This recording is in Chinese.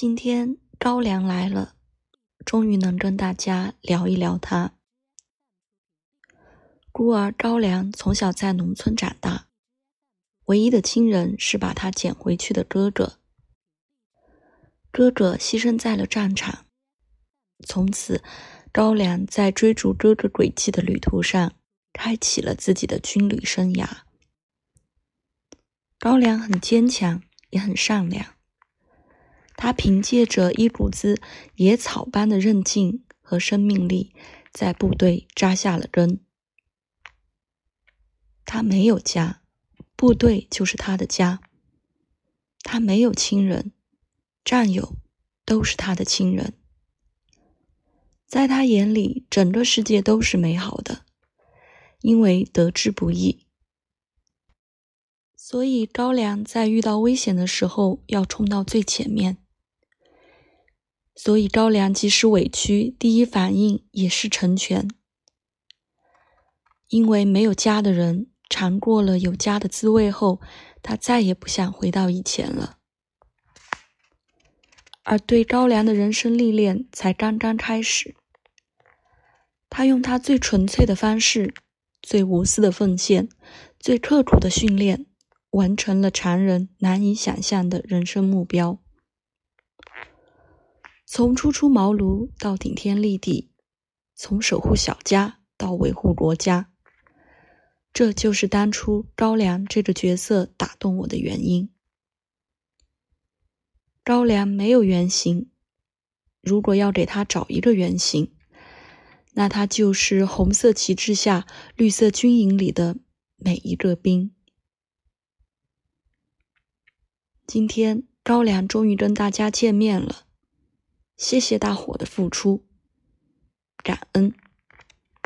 今天高粱来了，终于能跟大家聊一聊他。孤儿高粱从小在农村长大，唯一的亲人是把他捡回去的哥哥。哥哥牺牲在了战场，从此高粱在追逐哥哥轨迹的旅途上，开启了自己的军旅生涯。高粱很坚强，也很善良。他凭借着一股子野草般的韧劲和生命力，在部队扎下了根。他没有家，部队就是他的家。他没有亲人，战友都是他的亲人。在他眼里，整个世界都是美好的，因为得之不易。所以高粱在遇到危险的时候，要冲到最前面。所以高粱即使委屈，第一反应也是成全。因为没有家的人，尝过了有家的滋味后，他再也不想回到以前了。而对高粱的人生历练才刚刚开始。他用他最纯粹的方式，最无私的奉献，最刻苦的训练，完成了常人难以想象的人生目标。从初出茅庐到顶天立地，从守护小家到维护国家，这就是当初高粱这个角色打动我的原因。高粱没有原型，如果要给他找一个原型，那他就是红色旗帜下绿色军营里的每一个兵。今天高粱终于跟大家见面了。谢谢大伙的付出，感恩。